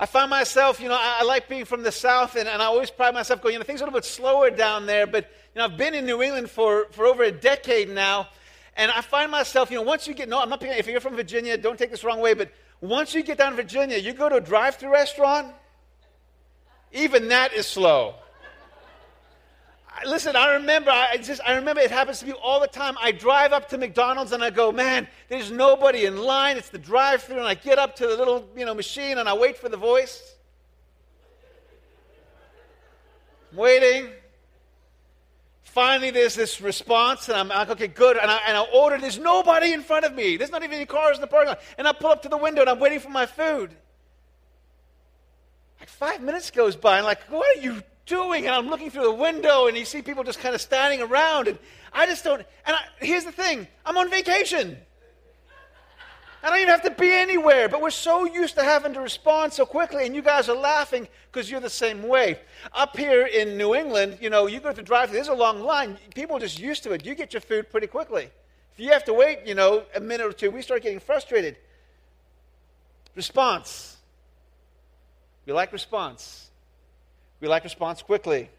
I find myself, you know, I, I like being from the South, and, and I always pride myself going, you know, things are a little bit slower down there, but, you know, I've been in New England for, for over a decade now, and I find myself, you know, once you get, no, I'm not, if you're from Virginia, don't take this wrong way, but once you get down to Virginia, you go to a drive through restaurant, even that is slow. Listen, I remember, I just, I remember it happens to me all the time. I drive up to McDonald's and I go, man, there's nobody in line. It's the drive-through, and I get up to the little, you know, machine and I wait for the voice. I'm waiting. Finally, there's this response, and I'm like, okay, good. And I, and I order. There's nobody in front of me. There's not even any cars in the parking lot. And I pull up to the window and I'm waiting for my food. Like five minutes goes by, and like, what are you doing? And I'm looking through the window, and you see people just kind of standing around. And I just don't. And I, here's the thing I'm on vacation. I don't even have to be anywhere, but we're so used to having to respond so quickly, and you guys are laughing because you're the same way. Up here in New England, you know, you go to drive there's a long line. People are just used to it. You get your food pretty quickly. If you have to wait, you know, a minute or two, we start getting frustrated. Response. We like response. We like response quickly.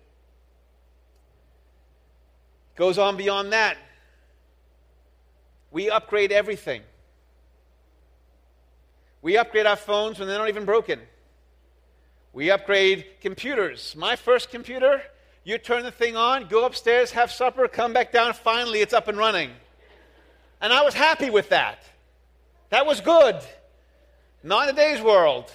Goes on beyond that. We upgrade everything. We upgrade our phones when they're not even broken. We upgrade computers. My first computer, you turn the thing on, go upstairs, have supper, come back down, finally it's up and running. And I was happy with that. That was good. Not in today's world.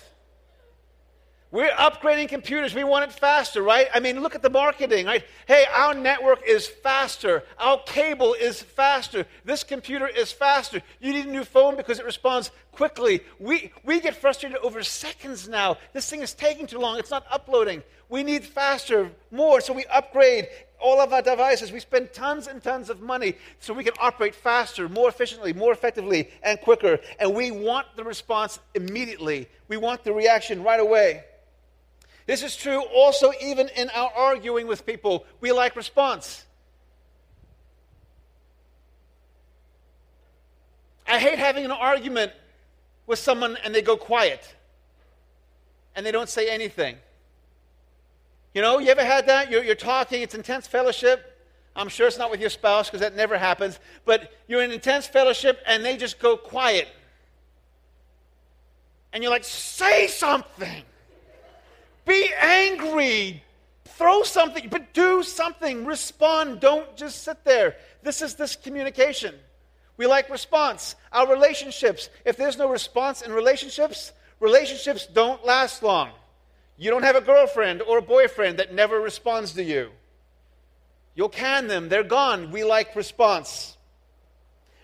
We're upgrading computers. We want it faster, right? I mean, look at the marketing, right? Hey, our network is faster. Our cable is faster. This computer is faster. You need a new phone because it responds quickly. We, we get frustrated over seconds now. This thing is taking too long. It's not uploading. We need faster, more. So we upgrade all of our devices. We spend tons and tons of money so we can operate faster, more efficiently, more effectively, and quicker. And we want the response immediately. We want the reaction right away. This is true also even in our arguing with people. We like response. I hate having an argument with someone and they go quiet and they don't say anything. You know, you ever had that? You're, you're talking, it's intense fellowship. I'm sure it's not with your spouse because that never happens, but you're in intense fellowship and they just go quiet. And you're like, say something. Be angry. Throw something, but do something. Respond. Don't just sit there. This is this communication. We like response. Our relationships, if there's no response in relationships, relationships don't last long. You don't have a girlfriend or a boyfriend that never responds to you. You'll can them, they're gone. We like response.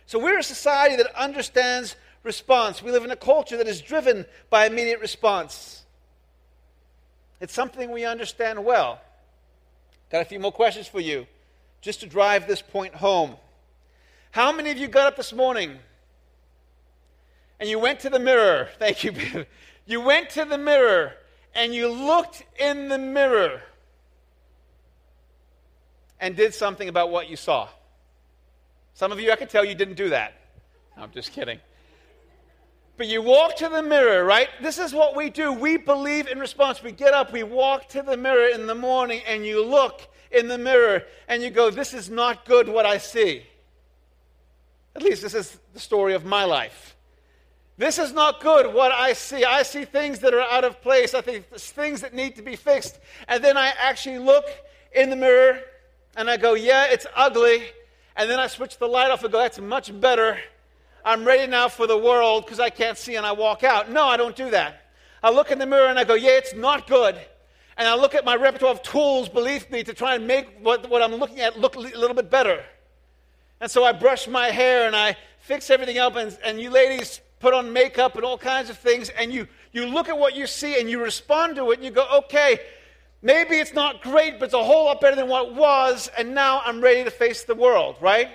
So we're a society that understands response. We live in a culture that is driven by immediate response. It's something we understand well. Got a few more questions for you, just to drive this point home. How many of you got up this morning and you went to the mirror? Thank you. you went to the mirror and you looked in the mirror and did something about what you saw. Some of you, I could tell you didn't do that. No, I'm just kidding. But you walk to the mirror, right? This is what we do. We believe in response. We get up, we walk to the mirror in the morning, and you look in the mirror and you go, This is not good what I see. At least this is the story of my life. This is not good what I see. I see things that are out of place. I think things that need to be fixed. And then I actually look in the mirror and I go, Yeah, it's ugly. And then I switch the light off and go, That's much better. I'm ready now for the world because I can't see and I walk out. No, I don't do that. I look in the mirror and I go, yeah, it's not good. And I look at my repertoire of tools beneath me to try and make what, what I'm looking at look a little bit better. And so I brush my hair and I fix everything up. And, and you ladies put on makeup and all kinds of things. And you, you look at what you see and you respond to it and you go, okay, maybe it's not great, but it's a whole lot better than what was. And now I'm ready to face the world, right?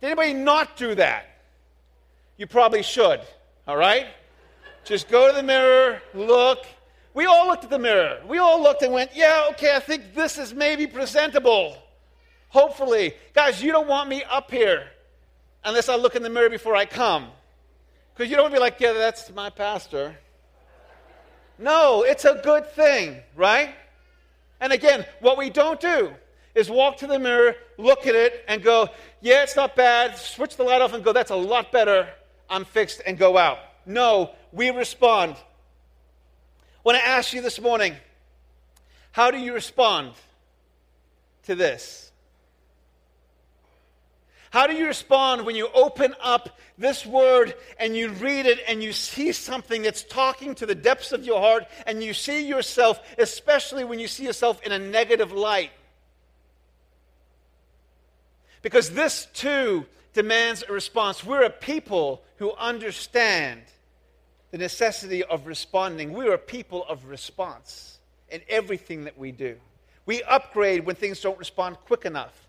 Did anybody not do that? you probably should, all right? Just go to the mirror, look. We all looked at the mirror. We all looked and went, yeah, okay, I think this is maybe presentable. Hopefully. Guys, you don't want me up here unless I look in the mirror before I come. Because you don't want to be like, yeah, that's my pastor. No, it's a good thing, right? And again, what we don't do is walk to the mirror, look at it, and go, yeah, it's not bad. Switch the light off and go, that's a lot better. I'm fixed, and go out. No, we respond. When I ask you this morning how do you respond to this? How do you respond when you open up this word and you read it and you see something that's talking to the depths of your heart and you see yourself, especially when you see yourself in a negative light? Because this too demands a response. We're a people who understand the necessity of responding. We're a people of response in everything that we do. We upgrade when things don't respond quick enough.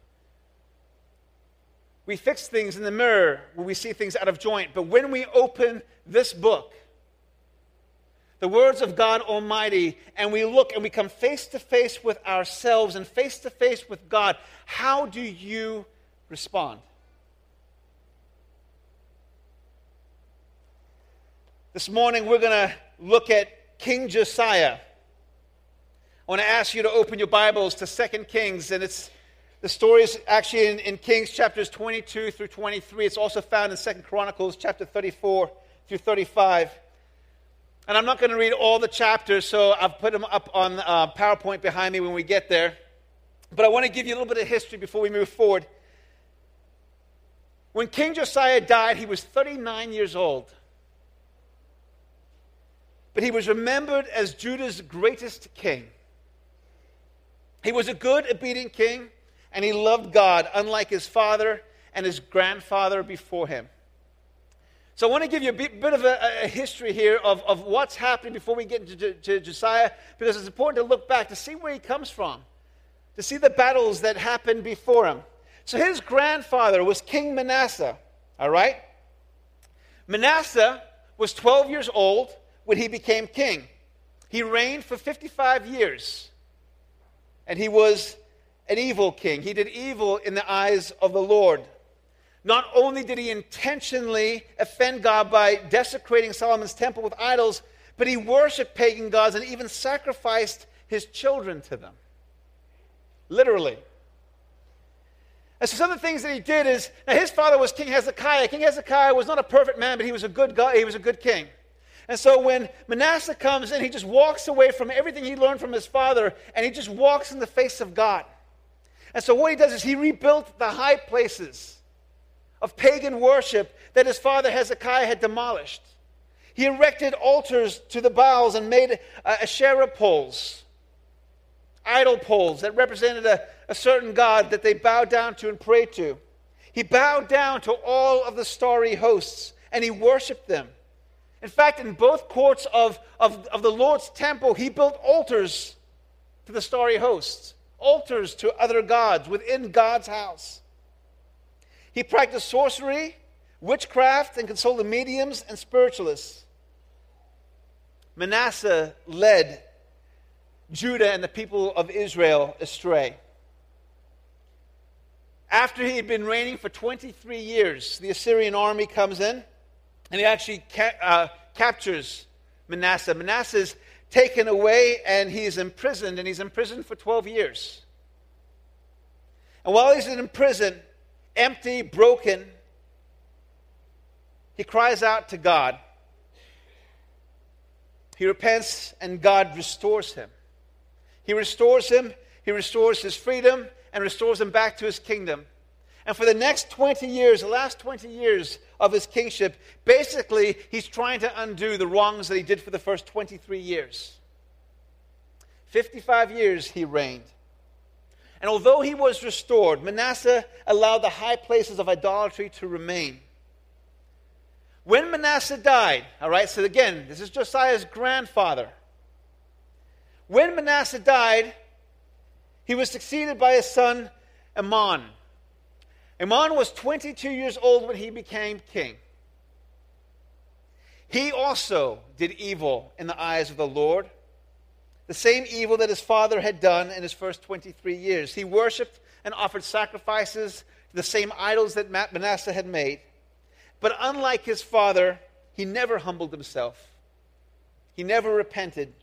We fix things in the mirror when we see things out of joint. But when we open this book, the words of God Almighty, and we look and we come face to face with ourselves and face to face with God, how do you respond? This morning we're going to look at King Josiah. I want to ask you to open your Bibles to 2 Kings, and it's the story is actually in, in, Kings chapters 22 through 23. It's also found in Second Chronicles chapter 34 through 35. And I'm not going to read all the chapters, so I've put them up on uh, PowerPoint behind me when we get there. But I want to give you a little bit of history before we move forward. When King Josiah died, he was 39 years old. But he was remembered as Judah's greatest king. He was a good, obedient king and he loved God, unlike his father and his grandfather before him. So I want to give you a bit, bit of a, a, history here of, of what's happening before we get into to Josiah, because it's important to look back to see where he comes from, to see the battles that happened before him. So his grandfather was King Manasseh, all right? Manasseh was 12 years old when he became king. He reigned for 55 years, and he was an evil king. He did evil in the eyes of the Lord. Not only did he intentionally offend God by desecrating Solomon's temple with idols, but he worshiped pagan gods and even sacrificed his children to them. Literally. And so some of the things that he did is now his father was King Hezekiah. King Hezekiah was not a perfect man, but he was a good guy, he was a good king. And so when Manasseh comes in, he just walks away from everything he learned from his father, and he just walks in the face of God. And so what he does is he rebuilt the high places of pagan worship that his father Hezekiah had demolished. He erected altars to the Baals and made uh, Asherah poles, idol poles that represented a, a certain god that they bowed down to and prayed to. He bowed down to all of the starry hosts and he worshiped them. In fact, in both courts of, of, of the Lord's temple, he built altars to the starry hosts altars to other gods within God's house. He practiced sorcery, witchcraft, and consulted mediums and spiritualists. Manasseh led Judah and the people of Israel astray. After he had been reigning for 23 years, the Assyrian army comes in and he actually ca- uh, captures Manasseh. Manasseh's taken away and he's imprisoned, and he's imprisoned for 12 years. And while he's in prison, empty, broken, he cries out to God. He repents, and God restores him. He restores him, he restores his freedom, and restores him back to his kingdom. And for the next 20 years, the last 20 years of his kingship, basically, he's trying to undo the wrongs that he did for the first 23 years. 55 years he reigned. And although he was restored, Manasseh allowed the high places of idolatry to remain. When Manasseh died, all right, so again, this is Josiah's grandfather. When Manasseh died, he was succeeded by his son Amon. Amon was 22 years old when he became king. He also did evil in the eyes of the Lord, the same evil that his father had done in his first 23 years. He worshiped and offered sacrifices to the same idols that Manasseh had made. But unlike his father, he never humbled himself. He never repented.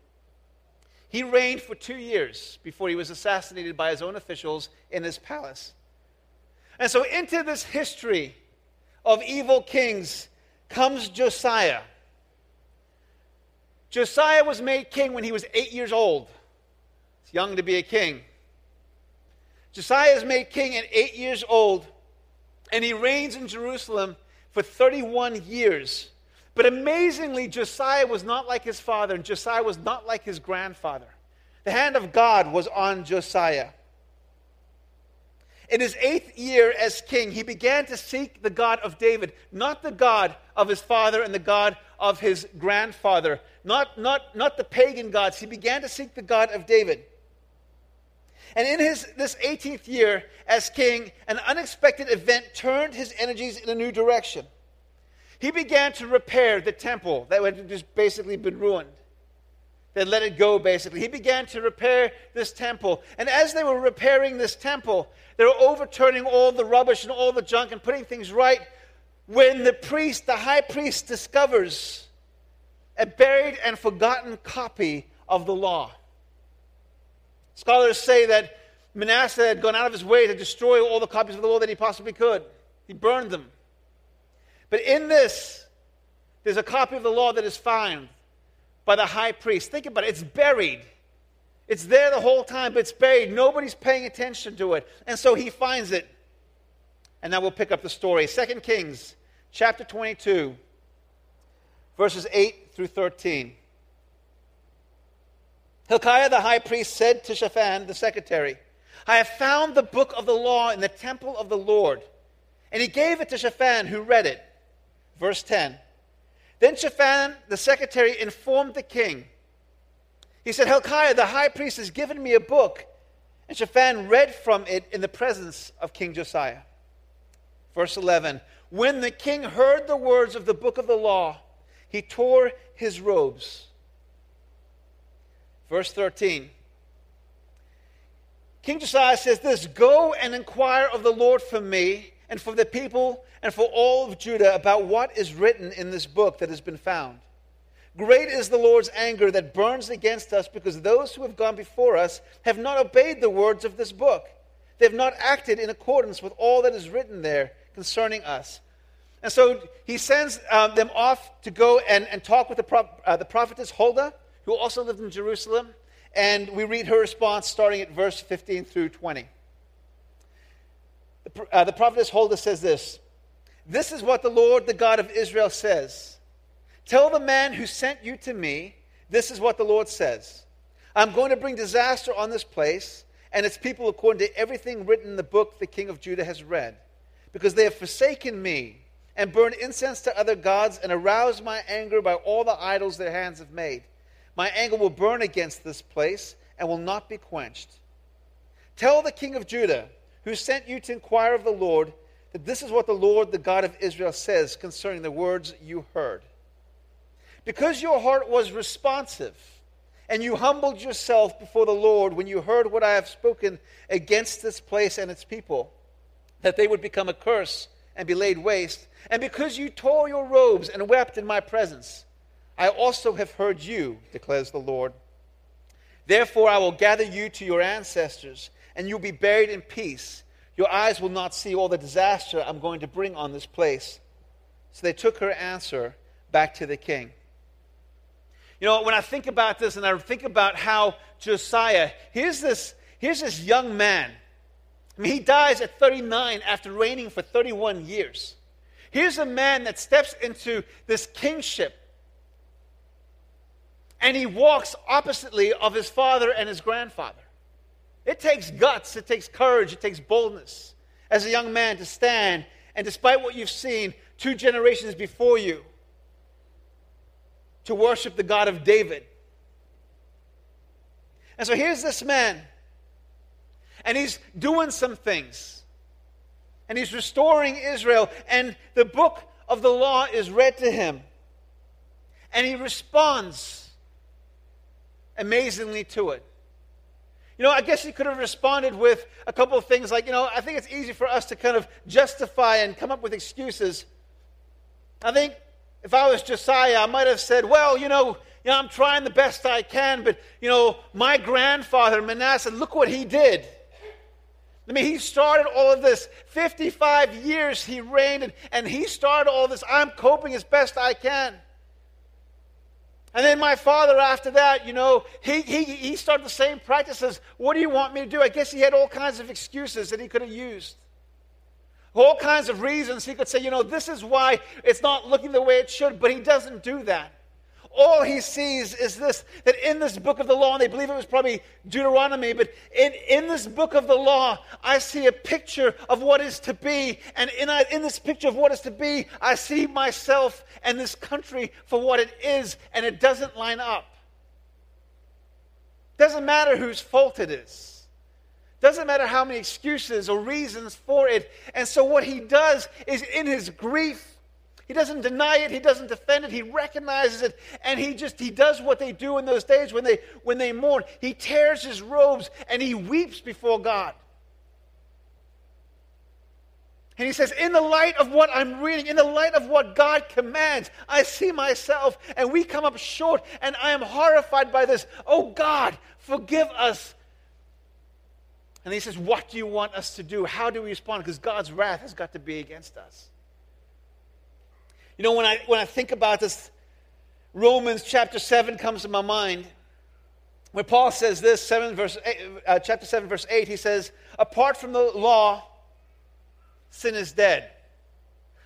He reigned for two years before he was assassinated by his own officials in his palace. And so, into this history of evil kings comes Josiah. Josiah was made king when he was eight years old. It's young to be a king. Josiah is made king at eight years old, and he reigns in Jerusalem for 31 years. But amazingly, Josiah was not like his father, and Josiah was not like his grandfather. The hand of God was on Josiah. In his eighth year as king, he began to seek the God of David, not the God of his father and the God of his grandfather, not, not, not the pagan gods. He began to seek the God of David. And in his, this 18th year as king, an unexpected event turned his energies in a new direction. He began to repair the temple that had just basically been ruined. They let it go, basically. He began to repair this temple. And as they were repairing this temple, they were overturning all the rubbish and all the junk and putting things right. When the priest, the high priest, discovers a buried and forgotten copy of the law. Scholars say that Manasseh had gone out of his way to destroy all the copies of the law that he possibly could. He burned them. But in this, there's a copy of the law that is found by the high priest. Think about it. It's buried. It's there the whole time, but it's buried. Nobody's paying attention to it. And so he finds it. And now we'll pick up the story. 2 Kings chapter 22, verses 8 through 13. Hilkiah the high priest said to Shaphan the secretary, I have found the book of the law in the temple of the Lord. And he gave it to Shaphan, who read it. Verse 10. Then Shaphan, the secretary, informed the king. He said, Hilkiah, the high priest, has given me a book. And Shaphan read from it in the presence of King Josiah. Verse 11 When the king heard the words of the book of the law, he tore his robes. Verse 13 King Josiah says this Go and inquire of the Lord for me and for the people and for all of Judah about what is written in this book that has been found. Great is the Lord's anger that burns against us because those who have gone before us have not obeyed the words of this book. They have not acted in accordance with all that is written there concerning us. And so he sends um, them off to go and, and talk with the, pro- uh, the prophetess Huldah, who also lived in Jerusalem. And we read her response starting at verse 15 through 20. The, uh, the prophetess Huldah says this This is what the Lord, the God of Israel, says Tell the man who sent you to me, this is what the Lord says I'm going to bring disaster on this place and its people according to everything written in the book the king of Judah has read, because they have forsaken me and burned incense to other gods and aroused my anger by all the idols their hands have made. My anger will burn against this place and will not be quenched. Tell the king of Judah, who sent you to inquire of the Lord, that this is what the Lord, the God of Israel, says concerning the words you heard. Because your heart was responsive, and you humbled yourself before the Lord when you heard what I have spoken against this place and its people, that they would become a curse and be laid waste, and because you tore your robes and wept in my presence, I also have heard you, declares the Lord. Therefore, I will gather you to your ancestors and you'll be buried in peace. Your eyes will not see all the disaster I'm going to bring on this place. So they took her answer back to the king. You know, when I think about this and I think about how Josiah, here's this, here's this young man. I mean, he dies at 39 after reigning for 31 years. Here's a man that steps into this kingship and he walks oppositely of his father and his grandfather. It takes guts, it takes courage, it takes boldness as a young man to stand and, despite what you've seen two generations before you, to worship the God of David. And so here's this man, and he's doing some things, and he's restoring Israel, and the book of the law is read to him, and he responds amazingly to it. You know, I guess he could have responded with a couple of things like, you know, I think it's easy for us to kind of justify and come up with excuses. I think if I was Josiah, I might have said, well, you know, You know, I'm trying the best I can, but, you know, my grandfather, Manasseh, look what he did. I mean, he started all of this. 55 years he reigned, and, and he started all this. I'm coping as best I can. And then my father, after that, you know, he, he, he started the same practices. What do you want me to do? I guess he had all kinds of excuses that he could have used. All kinds of reasons he could say, you know, this is why it's not looking the way it should, but he doesn't do that all he sees is this that in this book of the law, and they believe it was probably Deuteronomy, but in, in this book of the law, I see a picture of what is to be. And in, in this picture of what is to be, I see myself and this country for what it is, and it doesn't line up. Doesn't matter whose fault it is. Doesn't matter how many excuses or reasons for it. And so, what he does is in his grief, he doesn't deny it, he doesn't defend it, he recognizes it, and he just he does what they do in those days when they when they mourn. He tears his robes and he weeps before God. And he says, In the light of what I'm reading, in the light of what God commands, I see myself, and we come up short, and I am horrified by this. Oh God, forgive us. And he says, What do you want us to do? How do we respond? Because God's wrath has got to be against us. You know, when I, when I think about this, Romans chapter 7 comes to my mind. Where Paul says this, 7 verse eight, uh, chapter 7, verse 8, he says, Apart from the law, sin is dead.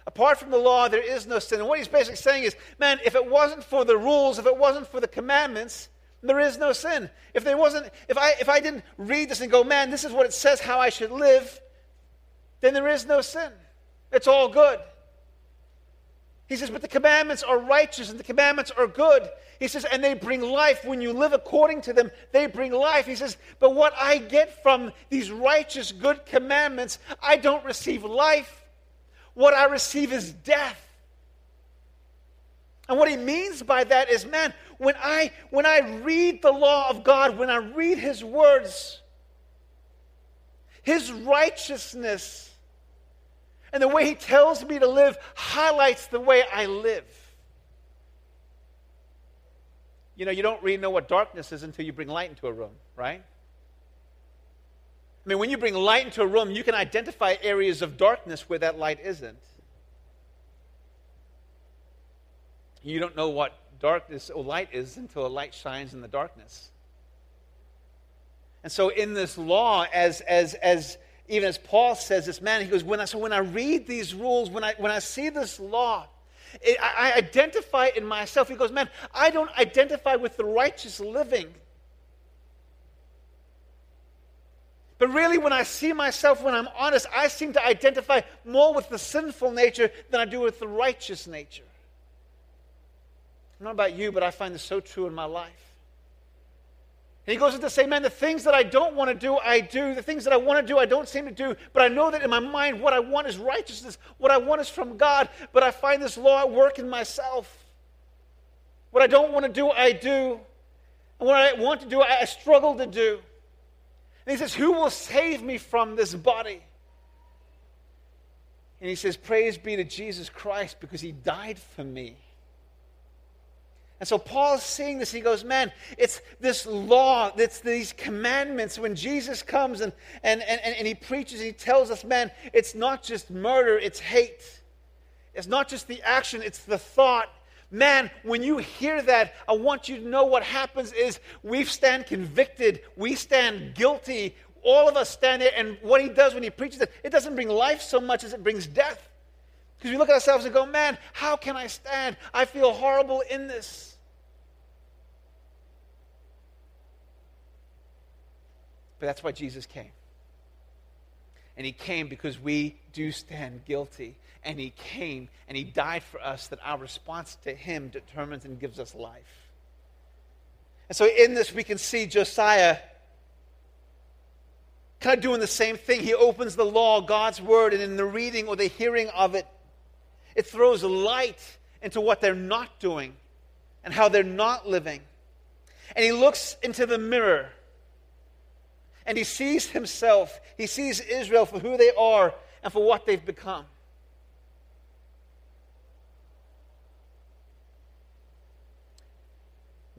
Apart from the law, there is no sin. And what he's basically saying is, man, if it wasn't for the rules, if it wasn't for the commandments, there is no sin. If there wasn't, if I if I didn't read this and go, man, this is what it says how I should live, then there is no sin. It's all good. He says, but the commandments are righteous and the commandments are good. He says, and they bring life. When you live according to them, they bring life. He says, but what I get from these righteous, good commandments, I don't receive life. What I receive is death. And what he means by that is, man, when I when I read the law of God, when I read his words, his righteousness and the way he tells me to live highlights the way I live. You know, you don't really know what darkness is until you bring light into a room, right? I mean, when you bring light into a room, you can identify areas of darkness where that light isn't. You don't know what darkness or light is until a light shines in the darkness. And so, in this law, as, as, as even as Paul says this, man, he goes, when I, so when I read these rules, when I, when I see this law, it, I, I identify in myself. He goes, man, I don't identify with the righteous living. But really, when I see myself, when I'm honest, I seem to identify more with the sinful nature than I do with the righteous nature. Know about you, but I find this so true in my life. And he goes on to say, Man, the things that I don't want to do, I do. The things that I want to do, I don't seem to do. But I know that in my mind, what I want is righteousness. What I want is from God. But I find this law at work in myself. What I don't want to do, I do. And what I want to do, I struggle to do. And he says, Who will save me from this body? And he says, Praise be to Jesus Christ because he died for me. And so Paul's seeing this. He goes, Man, it's this law, it's these commandments. When Jesus comes and, and, and, and he preaches, he tells us, Man, it's not just murder, it's hate. It's not just the action, it's the thought. Man, when you hear that, I want you to know what happens is we stand convicted, we stand guilty. All of us stand there, and what he does when he preaches it, it doesn't bring life so much as it brings death. Because we look at ourselves and go, man, how can I stand? I feel horrible in this. But that's why Jesus came. And he came because we do stand guilty. And he came and he died for us that our response to him determines and gives us life. And so in this, we can see Josiah kind of doing the same thing. He opens the law, God's word, and in the reading or the hearing of it, it throws light into what they're not doing and how they're not living. And he looks into the mirror and he sees himself, he sees Israel for who they are and for what they've become.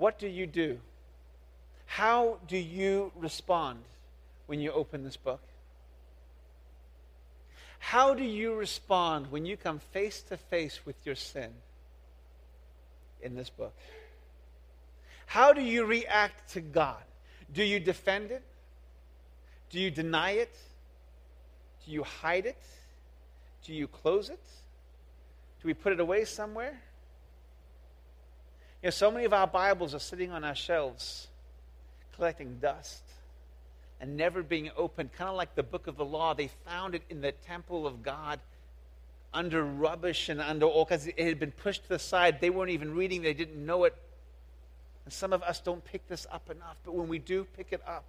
what do you do? How do you respond when you open this book? How do you respond when you come face to face with your sin in this book? How do you react to God? Do you defend it? Do you deny it? Do you hide it? Do you close it? Do we put it away somewhere? You know, so many of our Bibles are sitting on our shelves, collecting dust and never being opened, kind of like the book of the law. They found it in the temple of God under rubbish and under all kinds. It had been pushed to the side. They weren't even reading, they didn't know it. And some of us don't pick this up enough, but when we do pick it up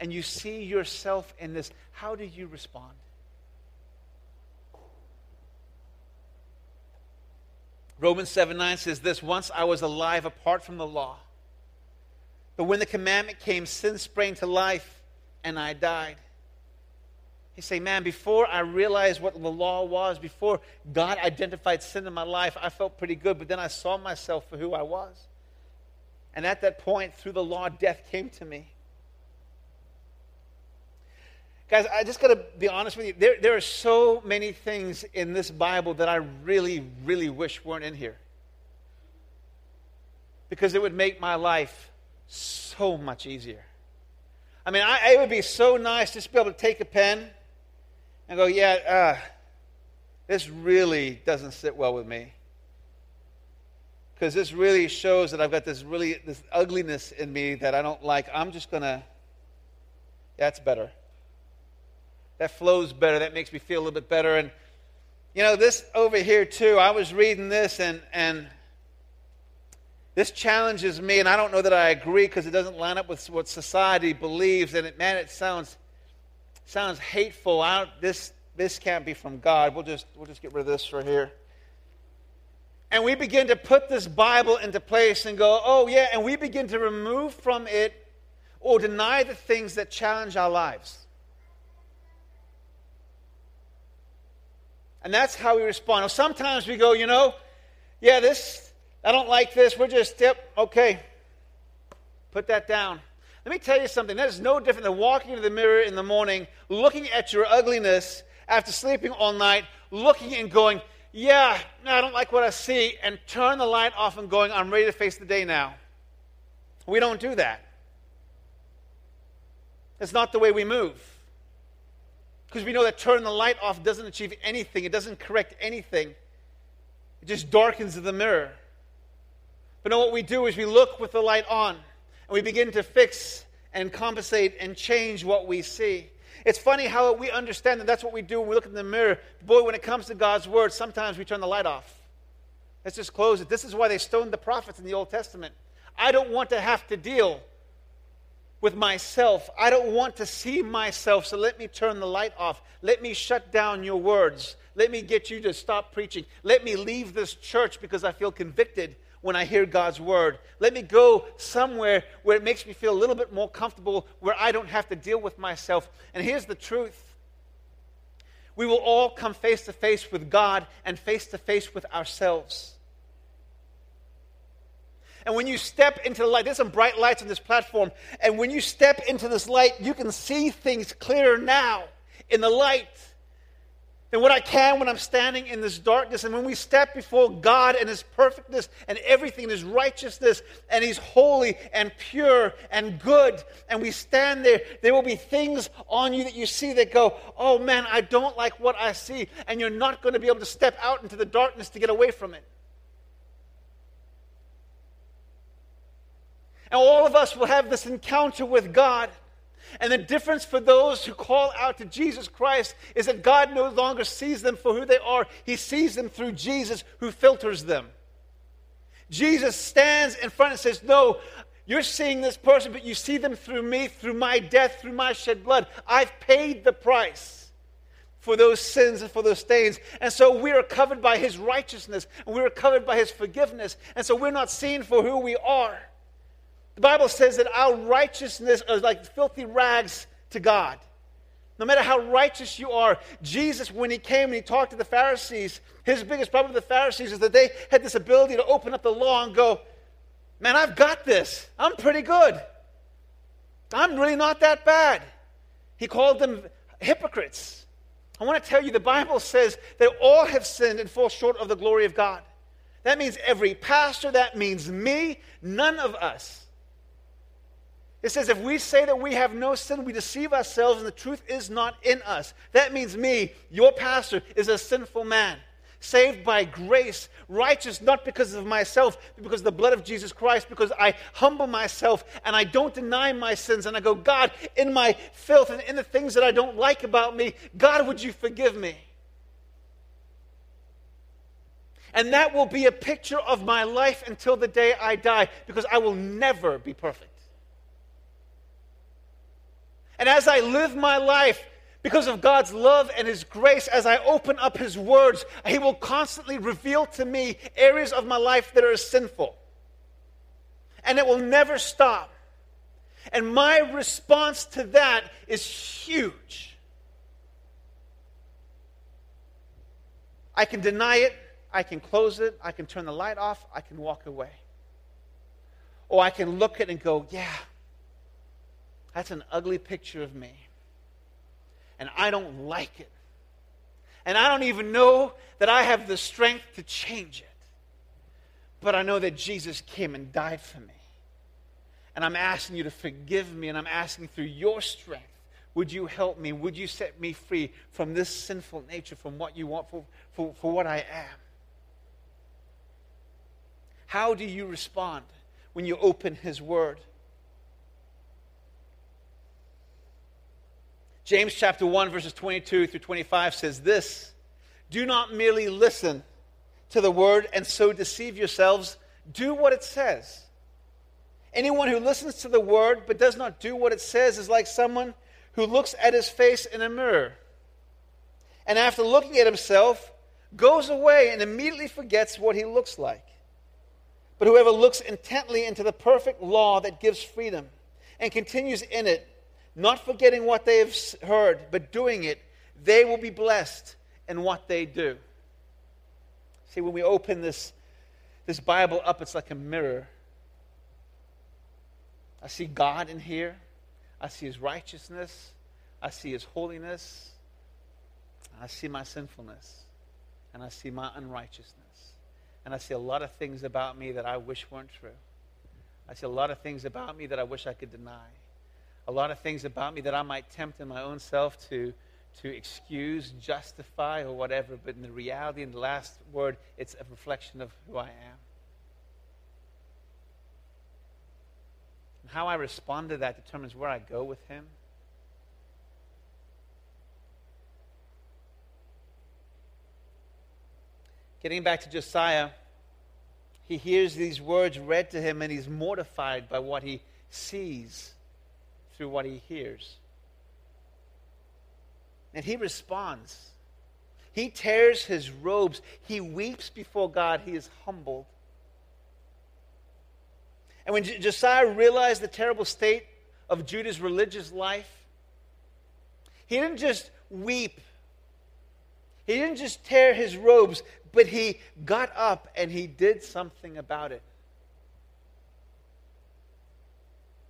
and you see yourself in this, how do you respond? Romans 7 9 says this Once I was alive apart from the law. But when the commandment came, sin sprang to life and I died. He say, man, before I realized what the law was, before God identified sin in my life, I felt pretty good, but then I saw myself for who I was. And at that point, through the law, death came to me. Guys, I just got to be honest with you. There, there are so many things in this Bible that I really, really wish weren't in here. Because it would make my life so much easier. I mean, I, it would be so nice just to be able to take a pen and go, yeah, uh, this really doesn't sit well with me. Because this really shows that I've got this really this ugliness in me that I don't like. I'm just gonna. That's better that flows better. That makes me feel a little bit better. And, you know, this over here, too, I was reading this and, and this challenges me. And I don't know that I agree because it doesn't line up with what society believes. And, it, man, it sounds, sounds hateful. I don't, this, this can't be from God. We'll just, we'll just get rid of this right here. And we begin to put this Bible into place and go, oh, yeah, and we begin to remove from it or deny the things that challenge our lives. And that's how we respond. Now, sometimes we go, you know, yeah, this, I don't like this. We're just, yep, okay. Put that down. Let me tell you something. That is no different than walking into the mirror in the morning, looking at your ugliness after sleeping all night, looking and going, yeah, no, I don't like what I see, and turn the light off and going, I'm ready to face the day now. We don't do that. It's not the way we move. Because we know that turning the light off doesn't achieve anything, it doesn't correct anything, it just darkens the mirror. But no, what we do is we look with the light on and we begin to fix and compensate and change what we see. It's funny how we understand that that's what we do when we look in the mirror. Boy, when it comes to God's word, sometimes we turn the light off. Let's just close it. This is why they stoned the prophets in the Old Testament. I don't want to have to deal with myself. I don't want to see myself, so let me turn the light off. Let me shut down your words. Let me get you to stop preaching. Let me leave this church because I feel convicted when I hear God's word. Let me go somewhere where it makes me feel a little bit more comfortable, where I don't have to deal with myself. And here's the truth we will all come face to face with God and face to face with ourselves. And when you step into the light, there's some bright lights on this platform. And when you step into this light, you can see things clearer now in the light than what I can when I'm standing in this darkness. And when we step before God and His perfectness and everything, His righteousness, and He's holy and pure and good, and we stand there, there will be things on you that you see that go, Oh man, I don't like what I see. And you're not going to be able to step out into the darkness to get away from it. And all of us will have this encounter with God. And the difference for those who call out to Jesus Christ is that God no longer sees them for who they are, He sees them through Jesus who filters them. Jesus stands in front and says, No, you're seeing this person, but you see them through me, through my death, through my shed blood. I've paid the price for those sins and for those stains. And so we are covered by his righteousness and we are covered by his forgiveness. And so we're not seen for who we are. The Bible says that our righteousness is like filthy rags to God. No matter how righteous you are, Jesus, when he came and he talked to the Pharisees, his biggest problem with the Pharisees is that they had this ability to open up the law and go, Man, I've got this. I'm pretty good. I'm really not that bad. He called them hypocrites. I want to tell you the Bible says that all have sinned and fall short of the glory of God. That means every pastor, that means me, none of us. It says, if we say that we have no sin, we deceive ourselves and the truth is not in us. That means me, your pastor, is a sinful man saved by grace, righteous not because of myself, but because of the blood of Jesus Christ, because I humble myself and I don't deny my sins. And I go, God, in my filth and in the things that I don't like about me, God, would you forgive me? And that will be a picture of my life until the day I die, because I will never be perfect. And as I live my life, because of God's love and His grace, as I open up His words, He will constantly reveal to me areas of my life that are sinful. And it will never stop. And my response to that is huge. I can deny it, I can close it, I can turn the light off, I can walk away. Or I can look at it and go, yeah, that's an ugly picture of me and I don't like it. And I don't even know that I have the strength to change it. But I know that Jesus came and died for me. And I'm asking you to forgive me, and I'm asking through your strength, would you help me? Would you set me free from this sinful nature, from what you want, for, for, for what I am? How do you respond when you open His Word? James chapter 1, verses 22 through 25 says this Do not merely listen to the word and so deceive yourselves. Do what it says. Anyone who listens to the word but does not do what it says is like someone who looks at his face in a mirror and after looking at himself goes away and immediately forgets what he looks like. But whoever looks intently into the perfect law that gives freedom and continues in it, not forgetting what they have heard, but doing it, they will be blessed in what they do. See, when we open this, this Bible up, it's like a mirror. I see God in here. I see His righteousness. I see His holiness. I see my sinfulness. And I see my unrighteousness. And I see a lot of things about me that I wish weren't true. I see a lot of things about me that I wish I could deny a lot of things about me that I might tempt in my own self to, to excuse, justify, or whatever. But in the reality, in the last word, it's a reflection of who I am. And how I respond to that determines where I go with Him. Getting back to Josiah, he hears these words read to him and he's mortified by what he sees through what he hears. And he responds. He tears his robes. He weeps before God. He is humbled. And when Josiah realized the terrible state of Judah's religious life, he didn't just weep. He didn't just tear his robes, but he got up and he did something about it.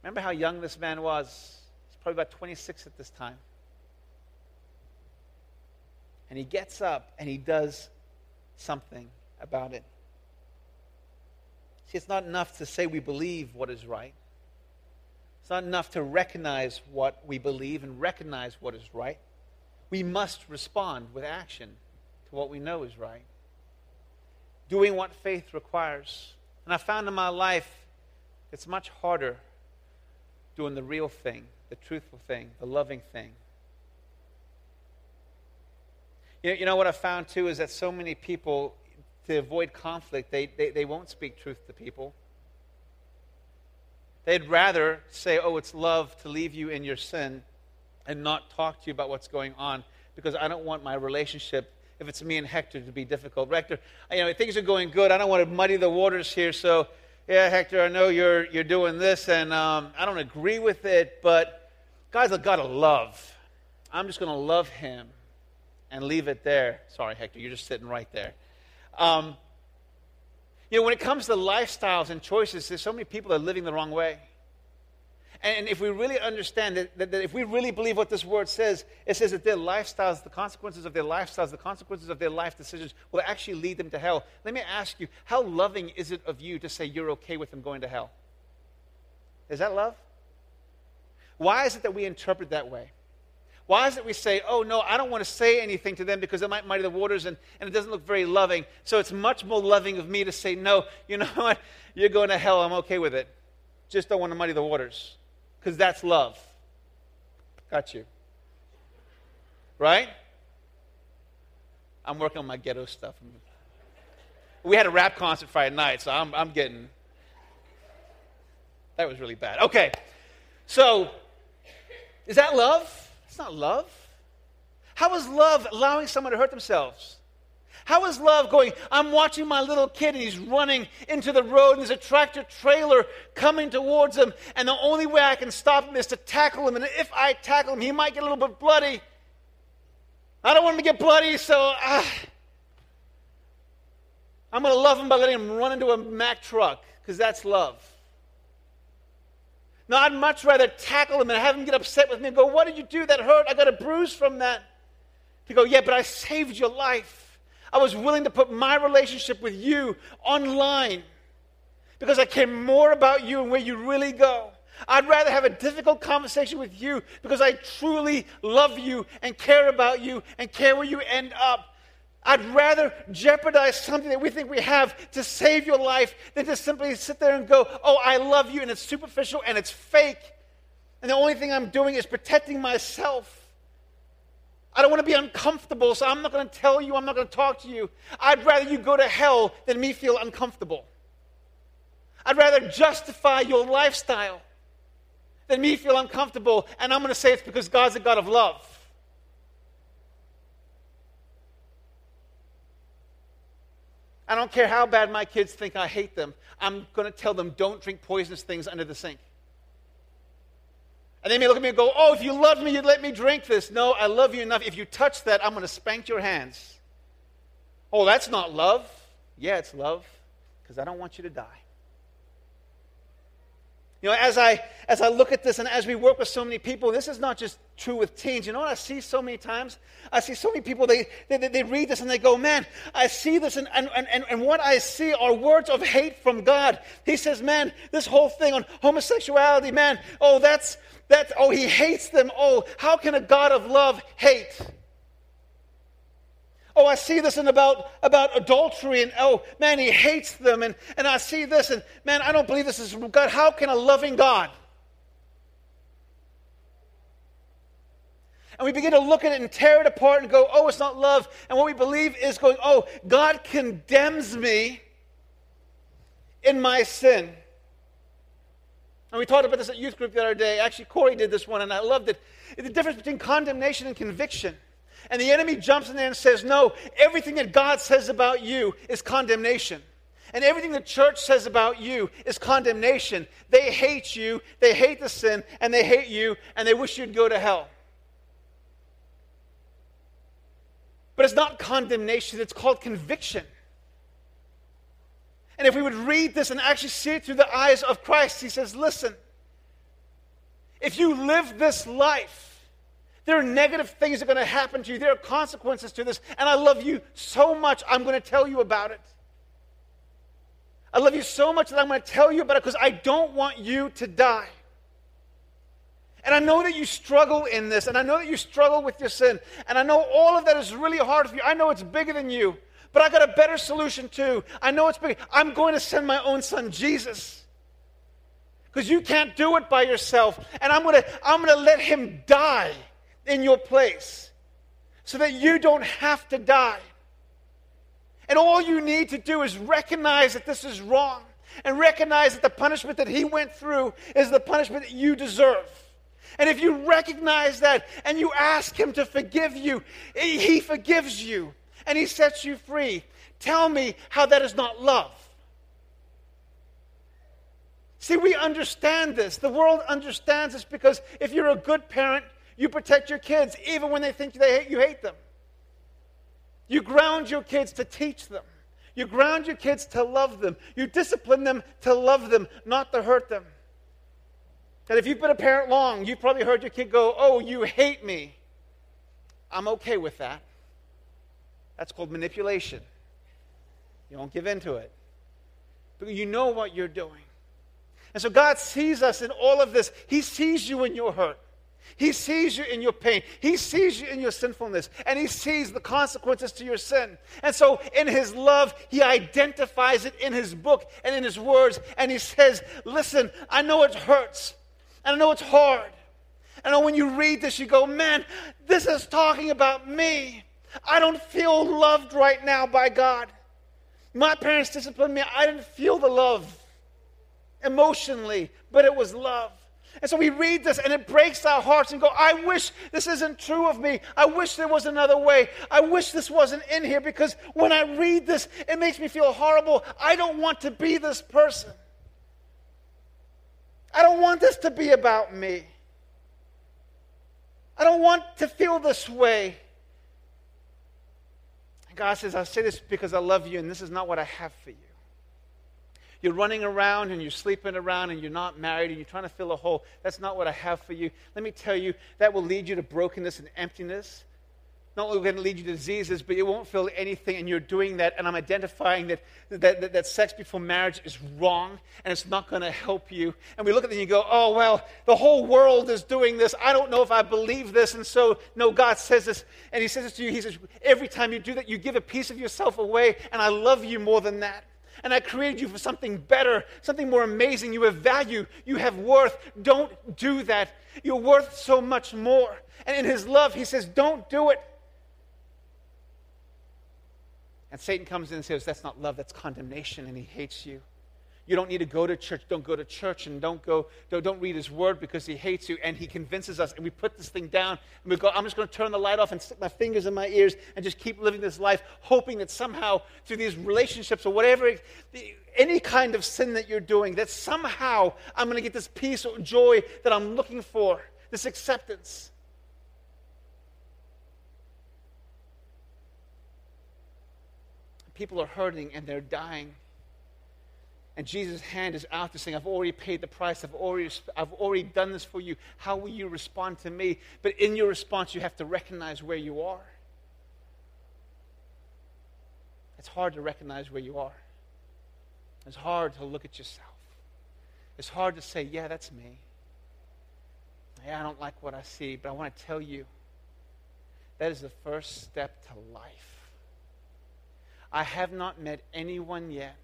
Remember how young this man was? He's probably about 26 at this time. And he gets up and he does something about it. See, it's not enough to say we believe what is right. It's not enough to recognize what we believe and recognize what is right. We must respond with action to what we know is right. Doing what faith requires. And I found in my life it's much harder doing the real thing, the truthful thing, the loving thing. You know, you know what I found too is that so many people, to avoid conflict, they, they, they won't speak truth to people. They'd rather say, oh, it's love to leave you in your sin and not talk to you about what's going on because I don't want my relationship, if it's me and Hector, to be difficult. Hector, you know, things are going good. I don't want to muddy the waters here, so yeah, Hector, I know you're, you're doing this, and um, I don't agree with it, but God's a God of love. I'm just going to love him and leave it there. Sorry, Hector, you're just sitting right there. Um, You know, when it comes to lifestyles and choices, there's so many people that are living the wrong way. And if we really understand that, that, that, if we really believe what this word says, it says that their lifestyles, the consequences of their lifestyles, the consequences of their life decisions will actually lead them to hell. Let me ask you, how loving is it of you to say you're okay with them going to hell? Is that love? Why is it that we interpret that way? Why is it we say, oh, no, I don't want to say anything to them because it might muddy the waters and, and it doesn't look very loving. So it's much more loving of me to say, no, you know what? You're going to hell. I'm okay with it. Just don't want to muddy the waters because that's love. Got you. Right? I'm working on my ghetto stuff. We had a rap concert Friday night, so I'm, I'm getting. That was really bad. Okay. So, is that love? It's not love. How is love allowing someone to hurt themselves? How is love going? I'm watching my little kid and he's running into the road and there's a tractor trailer coming towards him. And the only way I can stop him is to tackle him. And if I tackle him, he might get a little bit bloody. I don't want him to get bloody, so ah, I'm going to love him by letting him run into a Mack truck because that's love. No, I'd much rather tackle him and have him get upset with me and go, What did you do? That hurt. I got a bruise from that. To go, Yeah, but I saved your life. I was willing to put my relationship with you online because I care more about you and where you really go. I'd rather have a difficult conversation with you because I truly love you and care about you and care where you end up. I'd rather jeopardize something that we think we have to save your life than to simply sit there and go, Oh, I love you, and it's superficial and it's fake. And the only thing I'm doing is protecting myself. I don't want to be uncomfortable, so I'm not going to tell you, I'm not going to talk to you. I'd rather you go to hell than me feel uncomfortable. I'd rather justify your lifestyle than me feel uncomfortable, and I'm going to say it's because God's a God of love. I don't care how bad my kids think I hate them. I'm going to tell them don't drink poisonous things under the sink. And they may look at me and go, Oh, if you loved me, you'd let me drink this. No, I love you enough. If you touch that, I'm going to spank your hands. Oh, that's not love. Yeah, it's love because I don't want you to die. You know, as I as I look at this and as we work with so many people, this is not just true with teens. You know what I see so many times? I see so many people, they, they, they read this and they go, Man, I see this, and, and, and, and what I see are words of hate from God. He says, Man, this whole thing on homosexuality, man, oh, that's that, oh, he hates them. Oh, how can a God of love hate? Oh, I see this in about, about adultery, and oh, man, he hates them. And, and I see this, and man, I don't believe this is from God. How can a loving God? And we begin to look at it and tear it apart and go, oh, it's not love. And what we believe is going, oh, God condemns me in my sin. And we talked about this at youth group the other day. Actually, Corey did this one, and I loved it. The difference between condemnation and conviction. And the enemy jumps in there and says, No, everything that God says about you is condemnation. And everything the church says about you is condemnation. They hate you, they hate the sin, and they hate you, and they wish you'd go to hell. But it's not condemnation, it's called conviction. And if we would read this and actually see it through the eyes of Christ, he says, listen, if you live this life, there are negative things that are going to happen to you. There are consequences to this. And I love you so much, I'm going to tell you about it. I love you so much that I'm going to tell you about it because I don't want you to die. And I know that you struggle in this, and I know that you struggle with your sin, and I know all of that is really hard for you. I know it's bigger than you. But I got a better solution too. I know it's big. I'm going to send my own son, Jesus. Because you can't do it by yourself. And I'm going to I'm going to let him die in your place so that you don't have to die. And all you need to do is recognize that this is wrong and recognize that the punishment that he went through is the punishment that you deserve. And if you recognize that and you ask him to forgive you, he forgives you and he sets you free. Tell me how that is not love. See, we understand this. The world understands this because if you're a good parent, you protect your kids even when they think they hate, you hate them. You ground your kids to teach them. You ground your kids to love them. You discipline them to love them, not to hurt them. And if you've been a parent long, you've probably heard your kid go, Oh, you hate me. I'm okay with that. That's called manipulation. You don't give in to it. But you know what you're doing. And so God sees us in all of this. He sees you in your hurt. He sees you in your pain. He sees you in your sinfulness. And He sees the consequences to your sin. And so, in His love, He identifies it in His book and in His words. And He says, Listen, I know it hurts. And I know it's hard. And when you read this, you go, Man, this is talking about me. I don't feel loved right now by God. My parents disciplined me. I didn't feel the love emotionally, but it was love. And so we read this and it breaks our hearts and go, I wish this isn't true of me. I wish there was another way. I wish this wasn't in here because when I read this, it makes me feel horrible. I don't want to be this person. I don't want this to be about me. I don't want to feel this way. And God says, I say this because I love you, and this is not what I have for you. You're running around and you're sleeping around and you're not married and you're trying to fill a hole. That's not what I have for you. Let me tell you, that will lead you to brokenness and emptiness. Not only going to lead you to diseases, but you won't feel anything, and you're doing that. And I'm identifying that, that, that, that sex before marriage is wrong, and it's not going to help you. And we look at it and you go, oh, well, the whole world is doing this. I don't know if I believe this. And so, no, God says this, and He says this to you. He says, every time you do that, you give a piece of yourself away, and I love you more than that and I created you for something better, something more amazing. You have value, you have worth. Don't do that. You're worth so much more. And in His love, He says, Don't do it. And Satan comes in and says, That's not love, that's condemnation, and he hates you. You don't need to go to church. Don't go to church and don't go, don't, don't read his word because he hates you. And he convinces us. And we put this thing down and we go, I'm just going to turn the light off and stick my fingers in my ears and just keep living this life, hoping that somehow through these relationships or whatever, any kind of sin that you're doing, that somehow I'm going to get this peace or joy that I'm looking for, this acceptance. People are hurting and they're dying. And Jesus' hand is out to saying, I've already paid the price. I've already, I've already done this for you. How will you respond to me? But in your response, you have to recognize where you are. It's hard to recognize where you are. It's hard to look at yourself. It's hard to say, yeah, that's me. Yeah, I don't like what I see, but I want to tell you that is the first step to life. I have not met anyone yet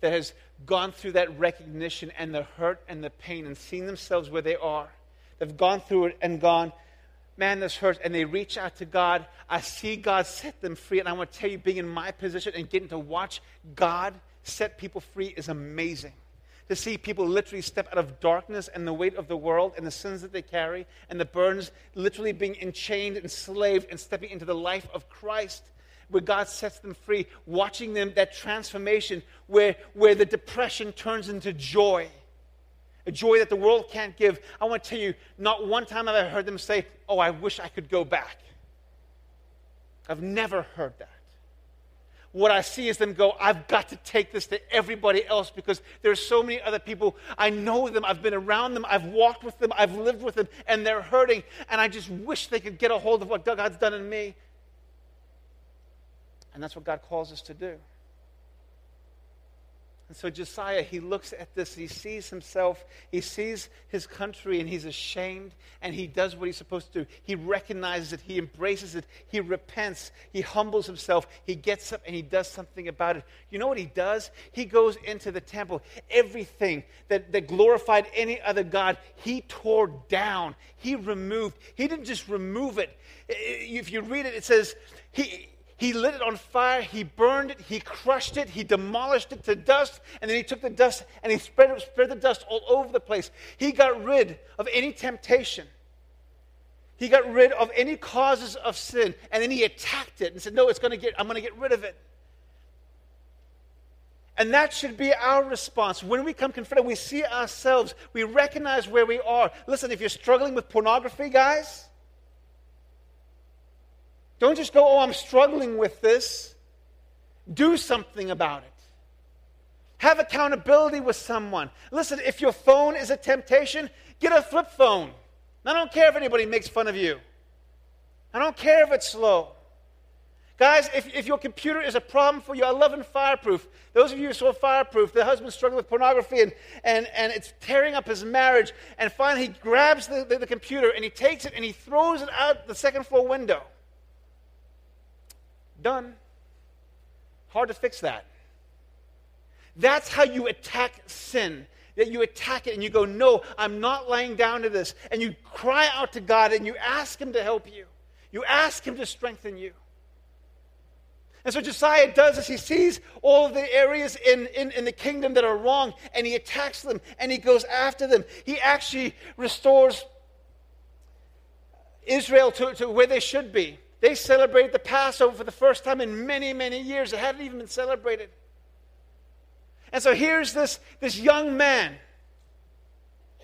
that has gone through that recognition and the hurt and the pain and seen themselves where they are. They've gone through it and gone, man, this hurts. And they reach out to God. I see God set them free. And I want to tell you, being in my position and getting to watch God set people free is amazing. To see people literally step out of darkness and the weight of the world and the sins that they carry and the burdens, literally being enchained, enslaved, and stepping into the life of Christ where God sets them free, watching them, that transformation where, where the depression turns into joy. A joy that the world can't give. I want to tell you, not one time have I heard them say, Oh, I wish I could go back. I've never heard that. What I see is them go, I've got to take this to everybody else because there's so many other people. I know them, I've been around them, I've walked with them, I've lived with them, and they're hurting. And I just wish they could get a hold of what God's done in me. And that's what God calls us to do. And so Josiah, he looks at this, he sees himself, he sees his country, and he's ashamed, and he does what he's supposed to do. He recognizes it, he embraces it, he repents, he humbles himself, he gets up, and he does something about it. You know what he does? He goes into the temple. Everything that, that glorified any other God, he tore down, he removed. He didn't just remove it. If you read it, it says, he he lit it on fire, he burned it, he crushed it, he demolished it to dust, and then he took the dust and he spread, it, spread the dust all over the place. He got rid of any temptation. He got rid of any causes of sin, and then he attacked it and said, No, it's gonna get, I'm gonna get rid of it. And that should be our response. When we come confronted, we see ourselves, we recognize where we are. Listen, if you're struggling with pornography, guys, don't just go, oh, I'm struggling with this. Do something about it. Have accountability with someone. Listen, if your phone is a temptation, get a flip phone. I don't care if anybody makes fun of you. I don't care if it's slow. Guys, if, if your computer is a problem for you, I love in Fireproof. Those of you who saw Fireproof, the husband struggling with pornography and, and, and it's tearing up his marriage. And finally, he grabs the, the, the computer and he takes it and he throws it out the second floor window. Done. Hard to fix that. That's how you attack sin. That you attack it and you go, No, I'm not laying down to this. And you cry out to God and you ask Him to help you. You ask Him to strengthen you. And so Josiah does this. He sees all of the areas in, in, in, the kingdom that are wrong, and he attacks them, and he goes after them. He actually restores Israel to, to where they should be. They celebrated the Passover for the first time in many, many years. It hadn't even been celebrated. And so here's this, this young man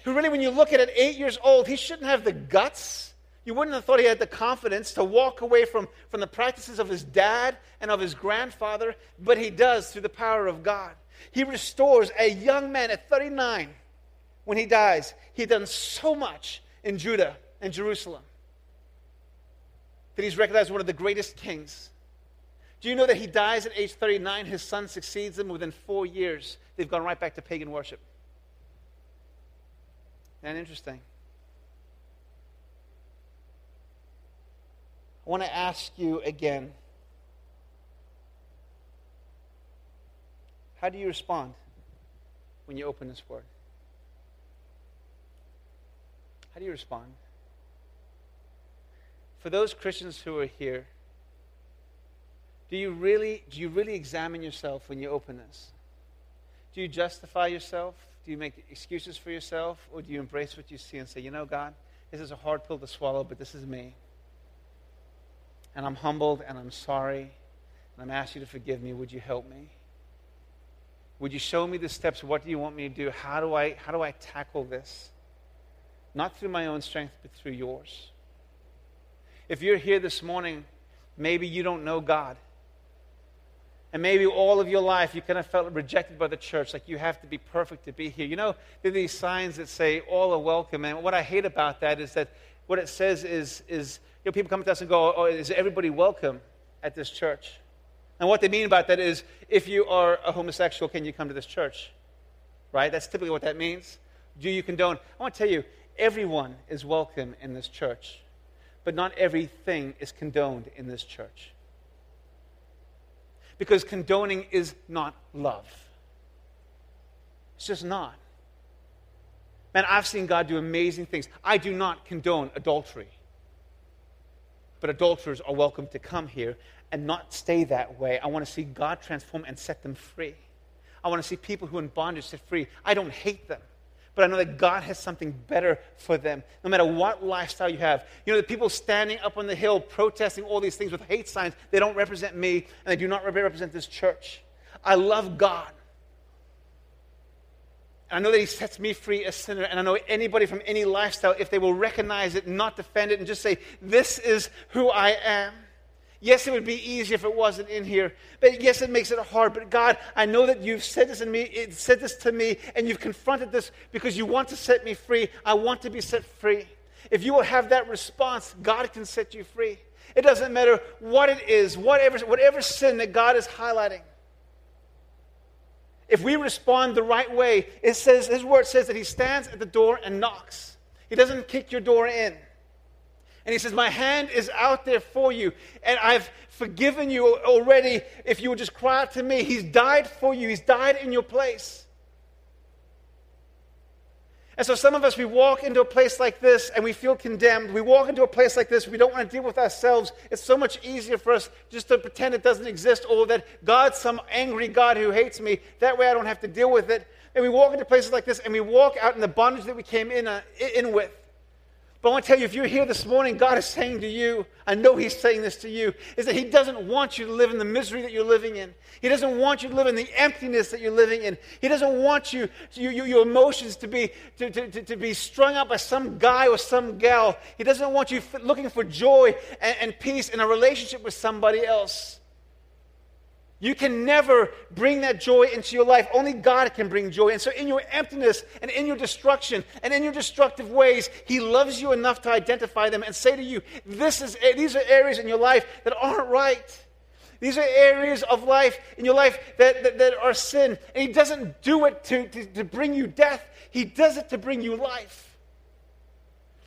who, really, when you look at it, eight years old, he shouldn't have the guts you wouldn't have thought he had the confidence to walk away from, from the practices of his dad and of his grandfather, but he does through the power of God. He restores a young man at 39 when he dies. He had done so much in Judah and Jerusalem that he's recognized as one of the greatest kings. Do you know that he dies at age 39? His son succeeds him within four years. They've gone right back to pagan worship. Isn't that interesting? I want to ask you again how do you respond when you open this word? How do you respond? For those Christians who are here, do you really do you really examine yourself when you open this? Do you justify yourself? Do you make excuses for yourself? Or do you embrace what you see and say, you know, God, this is a hard pill to swallow, but this is me and I'm humbled and I'm sorry and I'm asking you to forgive me. Would you help me? Would you show me the steps? What do you want me to do? How do I, how do I tackle this? Not through my own strength, but through yours. If you're here this morning, maybe you don't know God. And maybe all of your life you kind of felt rejected by the church, like you have to be perfect to be here. You know, there are these signs that say all are welcome. And what I hate about that is that what it says is, is you know, people come to us and go, oh, is everybody welcome at this church? And what they mean about that is, if you are a homosexual, can you come to this church? Right? That's typically what that means. Do you condone? I want to tell you, everyone is welcome in this church, but not everything is condoned in this church. Because condoning is not love. It's just not. Man, I've seen God do amazing things. I do not condone adultery. But adulterers are welcome to come here and not stay that way. I want to see God transform and set them free. I want to see people who are in bondage set free. I don't hate them, but I know that God has something better for them, no matter what lifestyle you have. You know, the people standing up on the hill protesting all these things with hate signs, they don't represent me, and they do not represent this church. I love God. I know that He sets me free as a sinner, and I know anybody from any lifestyle, if they will recognize it, not defend it, and just say, This is who I am. Yes, it would be easy if it wasn't in here. But yes, it makes it hard. But God, I know that you've said this, in me, said this to me, and you've confronted this because you want to set me free. I want to be set free. If you will have that response, God can set you free. It doesn't matter what it is, whatever, whatever sin that God is highlighting if we respond the right way, it says, his word says that he stands at the door and knocks. He doesn't kick your door in. And he says, My hand is out there for you, and I've forgiven you already if you will just cry out to me. He's died for you, He's died in your place. And so some of us, we walk into a place like this and we feel condemned. We walk into a place like this, we don't want to deal with ourselves. It's so much easier for us just to pretend it doesn't exist or that God's some angry God who hates me. That way I don't have to deal with it. And we walk into places like this and we walk out in the bondage that we came in, uh, in with. But I want to tell you, if you're here this morning, God is saying to you, I know He's saying this to you, is that He doesn't want you to live in the misery that you're living in. He doesn't want you to live in the emptiness that you're living in. He doesn't want you, you, you your emotions to be, to, to, to, be strung up by some guy or some gal. He doesn't want you looking for joy and, and peace in a relationship with somebody else. You can never bring that joy into your life. Only God can bring joy. And so, in your emptiness and in your destruction and in your destructive ways, He loves you enough to identify them and say to you, this is, These are areas in your life that aren't right. These are areas of life in your life that, that, that are sin. And He doesn't do it to, to, to bring you death, He does it to bring you life.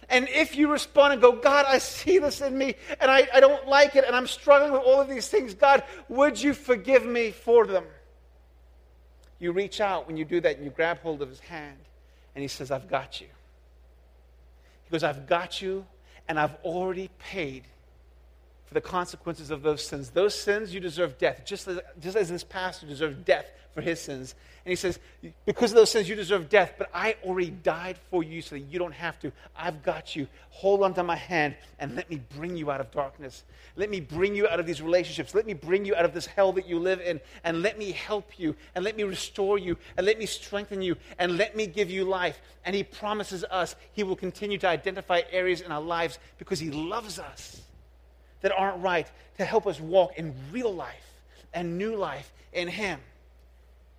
And if you respond and go, God, I see this in me and I, I don't like it and I'm struggling with all of these things, God, would you forgive me for them? You reach out when you do that and you grab hold of his hand and he says, I've got you. He goes, I've got you and I've already paid for the consequences of those sins. Those sins, you deserve death, just as, just as this pastor deserved death for his sins. And he says, Because of those sins, you deserve death, but I already died for you so that you don't have to. I've got you. Hold on to my hand and let me bring you out of darkness. Let me bring you out of these relationships. Let me bring you out of this hell that you live in. And let me help you. And let me restore you. And let me strengthen you. And let me give you life. And he promises us he will continue to identify areas in our lives because he loves us that aren't right to help us walk in real life and new life in him.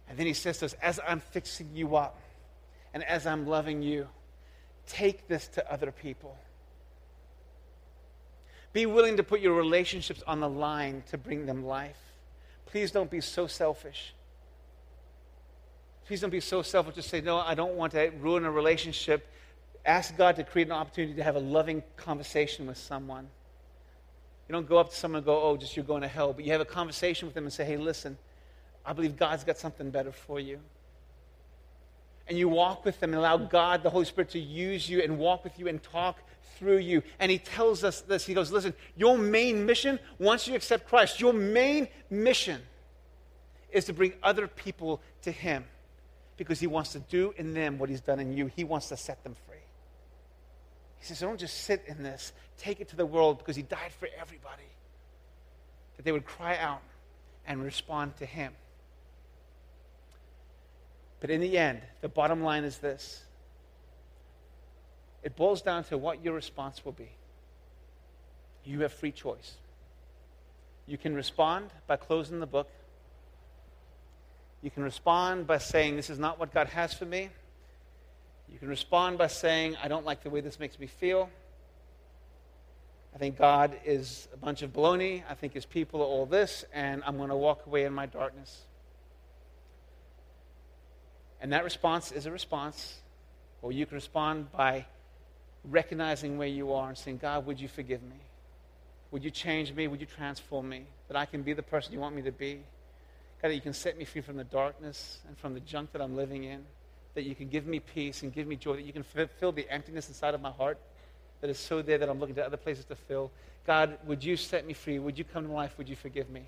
And then he says to us, as I'm fixing you up and as I'm loving you, take this to other people. Be willing to put your relationships on the line to bring them life. Please don't be so selfish. Please don't be so selfish to say, No, I don't want to ruin a relationship. Ask God to create an opportunity to have a loving conversation with someone. You don't go up to someone and go, Oh, just you're going to hell. But you have a conversation with them and say, Hey, listen, I believe God's got something better for you. And you walk with them and allow God, the Holy Spirit, to use you and walk with you and talk through you. And He tells us this He goes, Listen, your main mission, once you accept Christ, your main mission is to bring other people to Him because He wants to do in them what He's done in you. He wants to set them free. He says, Don't just sit in this, take it to the world because He died for everybody. That they would cry out and respond to Him. But in the end, the bottom line is this it boils down to what your response will be. You have free choice. You can respond by closing the book. You can respond by saying, This is not what God has for me. You can respond by saying, I don't like the way this makes me feel. I think God is a bunch of baloney. I think his people are all this, and I'm going to walk away in my darkness. And that response is a response, or you can respond by recognizing where you are and saying, God, would you forgive me? Would you change me? Would you transform me? That I can be the person you want me to be? God, that you can set me free from the darkness and from the junk that I'm living in. That you can give me peace and give me joy. That you can fill the emptiness inside of my heart that is so there that I'm looking to other places to fill. God, would you set me free? Would you come to life? Would you forgive me?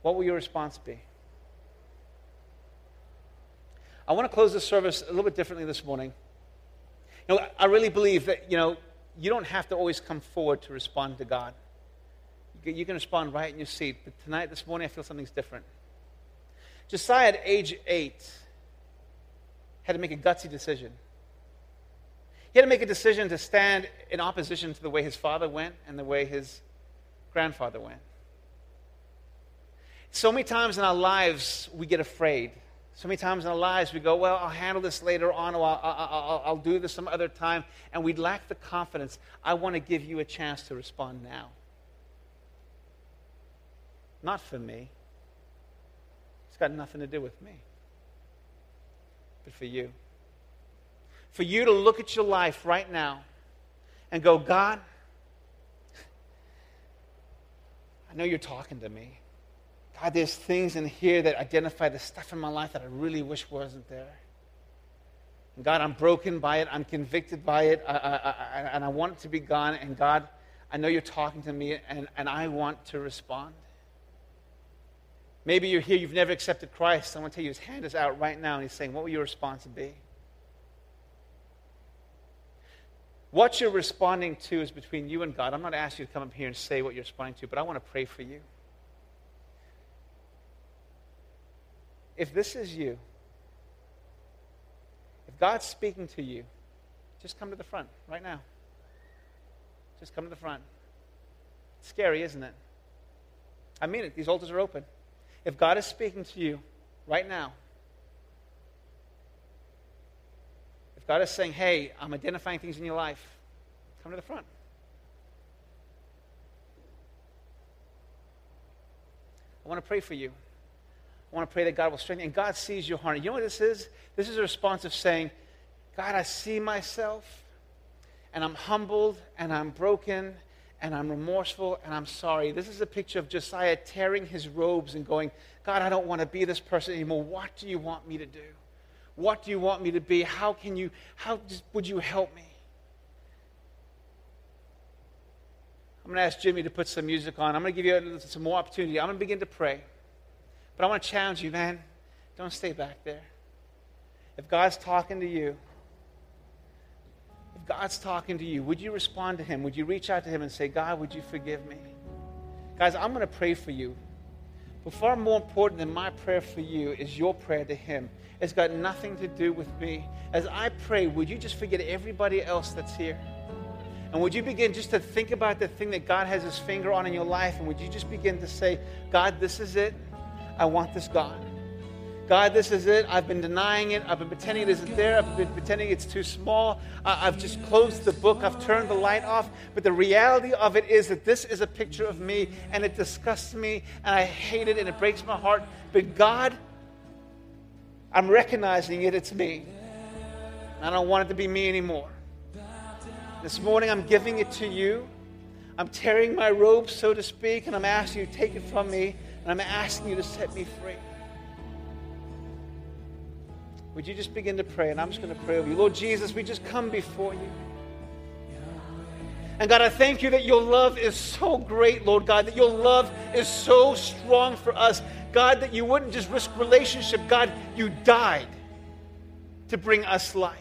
What will your response be? I want to close the service a little bit differently this morning. You know, I really believe that, you know, you don't have to always come forward to respond to God. You can respond right in your seat. But tonight, this morning, I feel something's different. Josiah, at age eight, had to make a gutsy decision. He had to make a decision to stand in opposition to the way his father went and the way his grandfather went. So many times in our lives, we get afraid so many times in our lives, we go, Well, I'll handle this later on, or I'll, I'll, I'll do this some other time. And we lack the confidence. I want to give you a chance to respond now. Not for me, it's got nothing to do with me, but for you. For you to look at your life right now and go, God, I know you're talking to me. God, there's things in here that identify the stuff in my life that I really wish wasn't there. And God, I'm broken by it. I'm convicted by it. I, I, I, and I want it to be gone. And God, I know you're talking to me, and, and I want to respond. Maybe you're here, you've never accepted Christ. I want to tell you, his hand is out right now, and he's saying, What will your response be? What you're responding to is between you and God. I'm not asking you to come up here and say what you're responding to, but I want to pray for you. If this is you, if God's speaking to you, just come to the front right now. Just come to the front. It's scary, isn't it? I mean it. These altars are open. If God is speaking to you right now, if God is saying, hey, I'm identifying things in your life, come to the front. I want to pray for you. I want to pray that God will strengthen. And God sees your heart. You know what this is? This is a response of saying, God, I see myself, and I'm humbled, and I'm broken, and I'm remorseful, and I'm sorry. This is a picture of Josiah tearing his robes and going, God, I don't want to be this person anymore. What do you want me to do? What do you want me to be? How can you, how would you help me? I'm going to ask Jimmy to put some music on. I'm going to give you some more opportunity. I'm going to begin to pray. But I want to challenge you, man. Don't stay back there. If God's talking to you, if God's talking to you, would you respond to Him? Would you reach out to Him and say, God, would you forgive me? Guys, I'm going to pray for you. But far more important than my prayer for you is your prayer to Him. It's got nothing to do with me. As I pray, would you just forget everybody else that's here? And would you begin just to think about the thing that God has His finger on in your life? And would you just begin to say, God, this is it. I want this God. God, this is it. I've been denying it. I've been pretending it isn't there. I've been pretending it's too small. I've just closed the book. I've turned the light off. But the reality of it is that this is a picture of me, and it disgusts me, and I hate it, and it breaks my heart. But God, I'm recognizing it. It's me. I don't want it to be me anymore. This morning, I'm giving it to you. I'm tearing my robe, so to speak, and I'm asking you to take it from me, I'm asking you to set me free. Would you just begin to pray? And I'm just going to pray over you. Lord Jesus, we just come before you. And God, I thank you that your love is so great, Lord God, that your love is so strong for us. God, that you wouldn't just risk relationship. God, you died to bring us life.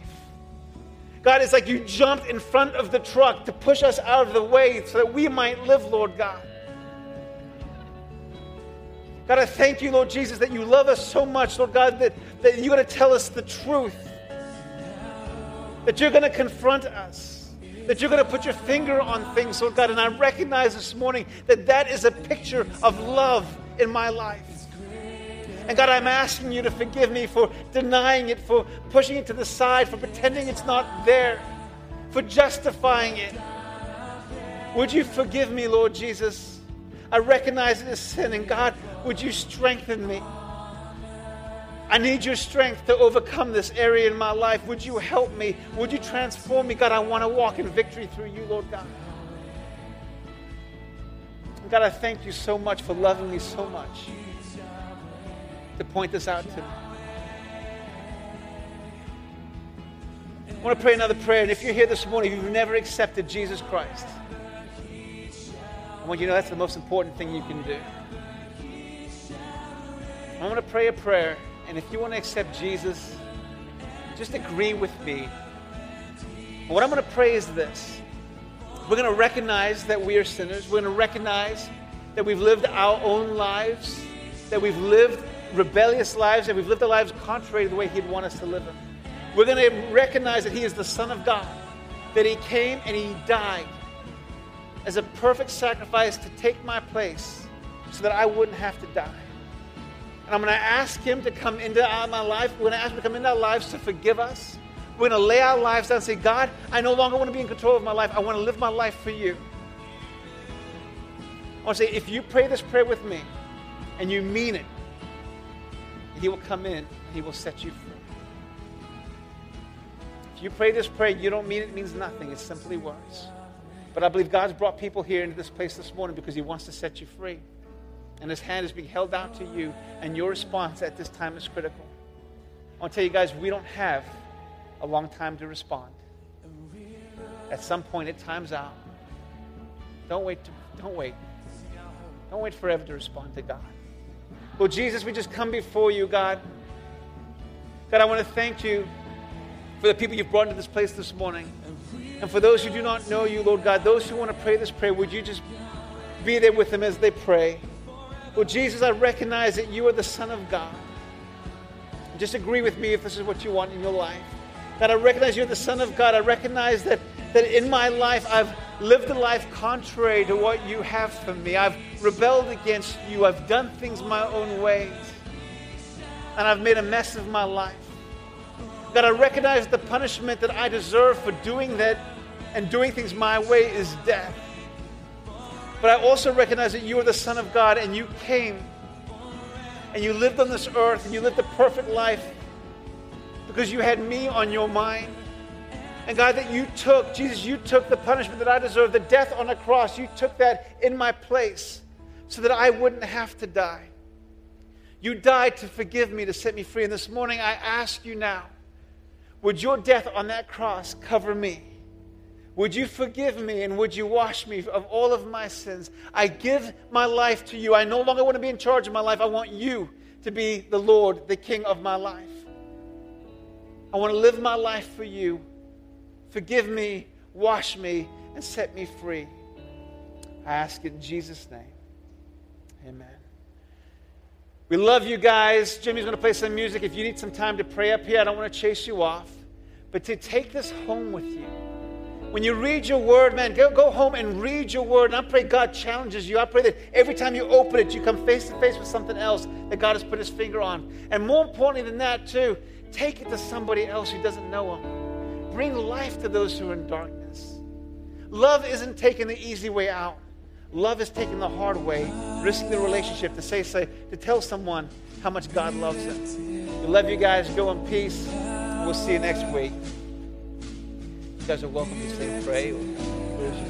God, it's like you jumped in front of the truck to push us out of the way so that we might live, Lord God. God, I thank you, Lord Jesus, that you love us so much, Lord God, that, that you're going to tell us the truth, that you're going to confront us, that you're going to put your finger on things, Lord God. And I recognize this morning that that is a picture of love in my life. And God, I'm asking you to forgive me for denying it, for pushing it to the side, for pretending it's not there, for justifying it. Would you forgive me, Lord Jesus? I recognize it as sin, and God, would you strengthen me? I need your strength to overcome this area in my life. Would you help me? Would you transform me? God, I want to walk in victory through you, Lord God. God, I thank you so much for loving me so much to point this out to me. I want to pray another prayer. And if you're here this morning, you've never accepted Jesus Christ, I want you to know that's the most important thing you can do. I want to pray a prayer. And if you want to accept Jesus, just agree with me. what I'm going to pray is this we're going to recognize that we are sinners. We're going to recognize that we've lived our own lives, that we've lived rebellious lives and we've lived our lives contrary to the way He'd want us to live them. We're going to recognize that He is the Son of God, that He came and He died as a perfect sacrifice to take my place so that I wouldn't have to die. And I'm going to ask Him to come into my life. We're going to ask Him to come into our lives to forgive us. We're going to lay our lives down and say, God, I no longer want to be in control of my life. I want to live my life for you. I want to say, if you pray this prayer with me and you mean it, he will come in and He will set you free. If you pray this prayer, you don't mean it, it means nothing. It's simply words. But I believe God's brought people here into this place this morning because He wants to set you free. And His hand is being held out to you, and your response at this time is critical. I want to tell you guys, we don't have a long time to respond. At some point, it times out. Don't wait. To, don't wait. Don't wait forever to respond to God. Well, Jesus, we just come before you, God. God, I want to thank you for the people you've brought into this place this morning. And for those who do not know you, Lord God, those who want to pray this prayer, would you just be there with them as they pray? Lord Jesus, I recognize that you are the Son of God. Just agree with me if this is what you want in your life. God, I recognize you're the Son of God. I recognize that, that in my life I've lived a life contrary to what you have for me. I've rebelled against you. I've done things my own ways. And I've made a mess of my life. God, I recognize the punishment that I deserve for doing that and doing things my way is death. But I also recognize that you are the Son of God and you came and you lived on this earth and you lived a perfect life because you had me on your mind. And God, that you took, Jesus, you took the punishment that I deserved, the death on the cross. You took that in my place so that I wouldn't have to die. You died to forgive me, to set me free. And this morning I ask you now, would your death on that cross cover me? Would you forgive me and would you wash me of all of my sins? I give my life to you. I no longer want to be in charge of my life. I want you to be the Lord, the King of my life. I want to live my life for you. Forgive me, wash me, and set me free. I ask it in Jesus' name. Amen. We love you guys. Jimmy's going to play some music. If you need some time to pray up here, I don't want to chase you off, but to take this home with you. When you read your word, man, go, go home and read your word. And I pray God challenges you. I pray that every time you open it, you come face to face with something else that God has put his finger on. And more importantly than that, too, take it to somebody else who doesn't know him. Bring life to those who are in darkness. Love isn't taking the easy way out. Love is taking the hard way, risking the relationship to say, say, to tell someone how much God loves them. We love you guys. Go in peace. We'll see you next week guys are welcome to stay and pray. Or,